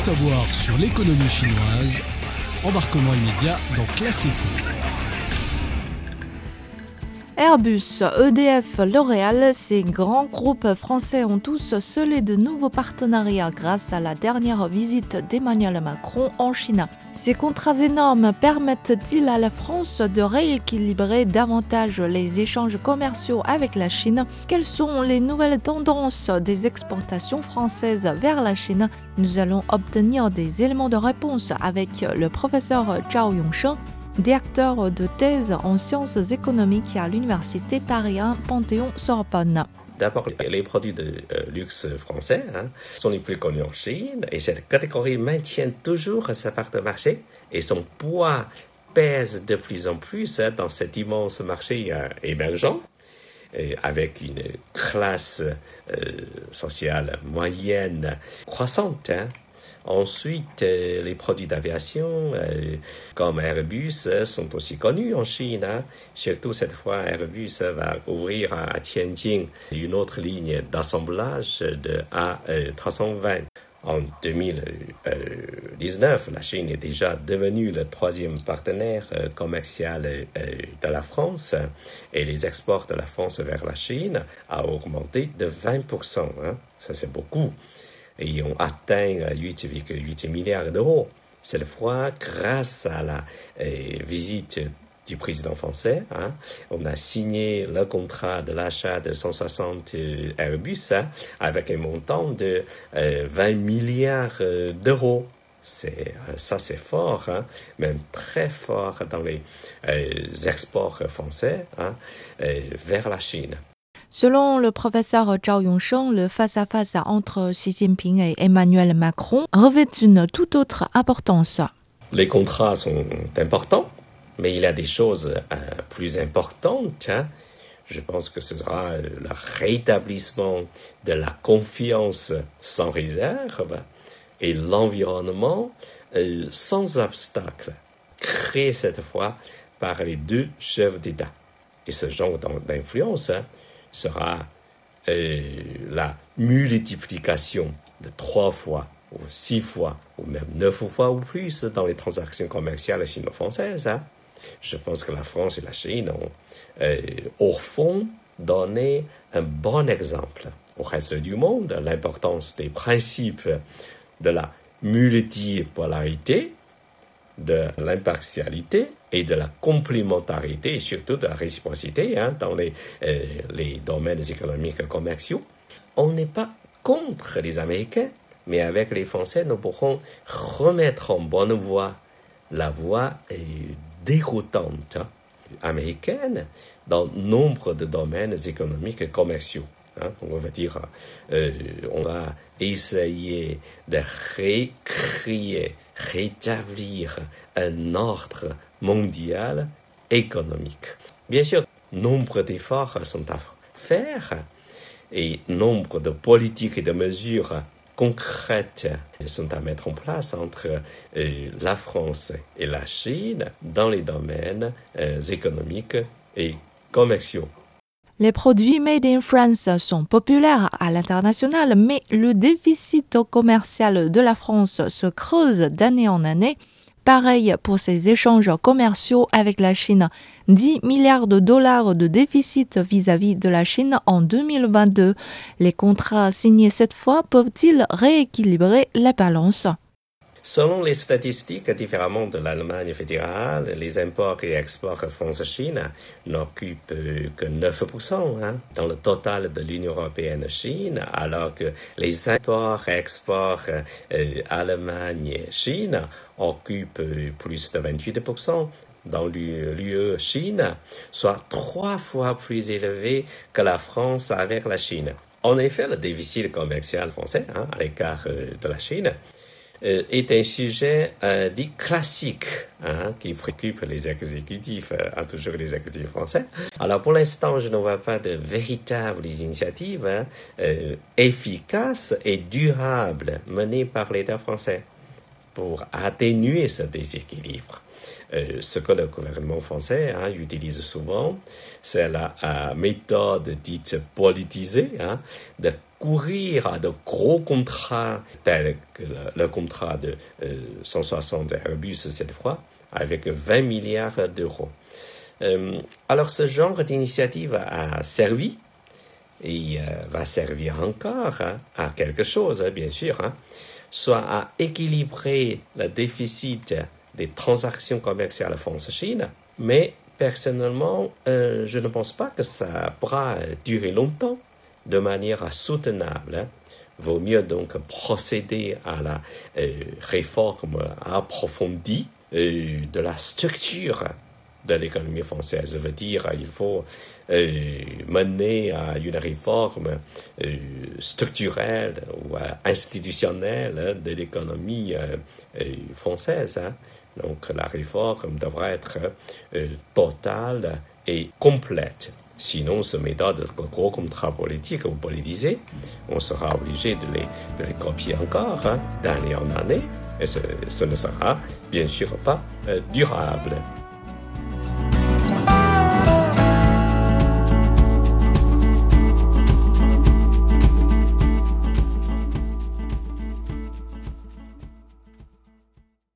savoir sur l'économie chinoise, embarquement immédiat dans Classico. Airbus, EDF, L'Oréal, ces grands groupes français ont tous scellé de nouveaux partenariats grâce à la dernière visite d'Emmanuel Macron en Chine. Ces contrats énormes permettent-ils à la France de rééquilibrer davantage les échanges commerciaux avec la Chine? Quelles sont les nouvelles tendances des exportations françaises vers la Chine? Nous allons obtenir des éléments de réponse avec le professeur Zhao Yongsheng directeur de thèse en sciences économiques à l'université Paris 1 Panthéon-Sorbonne. D'abord, les produits de euh, luxe français hein, sont les plus connus en Chine et cette catégorie maintient toujours sa part de marché et son poids pèse de plus en plus hein, dans cet immense marché euh, émergent avec une classe euh, sociale moyenne croissante. Hein. Ensuite, euh, les produits d'aviation euh, comme Airbus euh, sont aussi connus en Chine. Hein. Surtout cette fois, Airbus va ouvrir à Tianjin une autre ligne d'assemblage de A320. En 2019, la Chine est déjà devenue le troisième partenaire commercial de la France et les exports de la France vers la Chine a augmenté de 20%. Hein. Ça, c'est beaucoup et ont atteint 8,8 milliards d'euros. Cette fois, grâce à la euh, visite du président français, hein, on a signé le contrat de l'achat de 160 euh, Airbus hein, avec un montant de 20 euh, milliards d'euros. C'est ça, c'est fort, hein, même très fort dans les exports français vers la Chine. Selon le professeur Zhao Yongsheng, le face-à-face entre Xi Jinping et Emmanuel Macron revêt une toute autre importance. Les contrats sont importants, mais il y a des choses euh, plus importantes. Hein. Je pense que ce sera euh, le rétablissement de la confiance sans réserve et l'environnement euh, sans obstacle, créé cette fois par les deux chefs d'État. Et ce genre d'influence, hein, sera euh, la multiplication de trois fois ou six fois ou même neuf fois ou plus dans les transactions commerciales sino-françaises. Hein. Je pense que la France et la Chine ont, euh, au fond, donné un bon exemple au reste du monde, l'importance des principes de la multipolarité, de l'impartialité et de la complémentarité et surtout de la réciprocité hein, dans les, euh, les domaines économiques et commerciaux. On n'est pas contre les Américains, mais avec les Français, nous pourrons remettre en bonne voie la voie euh, déroutante hein, américaine dans nombre de domaines économiques et commerciaux. Hein. on va dire, euh, on va essayer de récréer, rétablir un ordre mondial économique. Bien sûr, nombre d'efforts sont à faire et nombre de politiques et de mesures concrètes sont à mettre en place entre euh, la France et la Chine dans les domaines euh, économiques et commerciaux. Les produits made in France sont populaires à l'international, mais le déficit commercial de la France se creuse d'année en année. Pareil pour ses échanges commerciaux avec la Chine. 10 milliards de dollars de déficit vis-à-vis de la Chine en 2022. Les contrats signés cette fois peuvent-ils rééquilibrer la balance? Selon les statistiques, différemment de l'Allemagne fédérale, les imports et exports France-Chine n'occupent que 9% hein, dans le total de l'Union européenne-Chine, alors que les imports et exports euh, Allemagne-Chine occupent plus de 28% dans l'UE-Chine, soit trois fois plus élevé que la France avec la Chine. En effet, le déficit commercial français, hein, à l'écart euh, de la Chine, est un sujet euh, dit classique hein, qui préoccupe les exécutifs, euh, toujours les exécutifs français. Alors pour l'instant, je ne vois pas de véritables initiatives hein, euh, efficaces et durables menées par l'État français pour atténuer ce déséquilibre. Ce que le gouvernement français hein, utilise souvent, c'est la méthode dite politisée hein, de courir à de gros contrats tels que le, contrat de 160 Airbus cette fois, avec 20 milliards d'euros. alors ce genre d'initiative a servi et va servir encore hein, à quelque chose, bien sûr soit à équilibrer le déficit des transactions commerciales France-Chine, mais personnellement, euh, je ne pense pas que ça pourra durer longtemps de manière soutenable. Hein. Vaut mieux donc procéder à la euh, réforme approfondie euh, de la structure de l'économie française. Ça veut dire il faut mener à une réforme structurelle ou institutionnelle de l'économie française. Hein. Donc la réforme devrait être totale et complète. Sinon, ce méthode de gros contrat politique ou politisé, on sera obligé de les, de les copier encore hein, d'année en année, et ce, ce, ne sera bien sûr pas durable.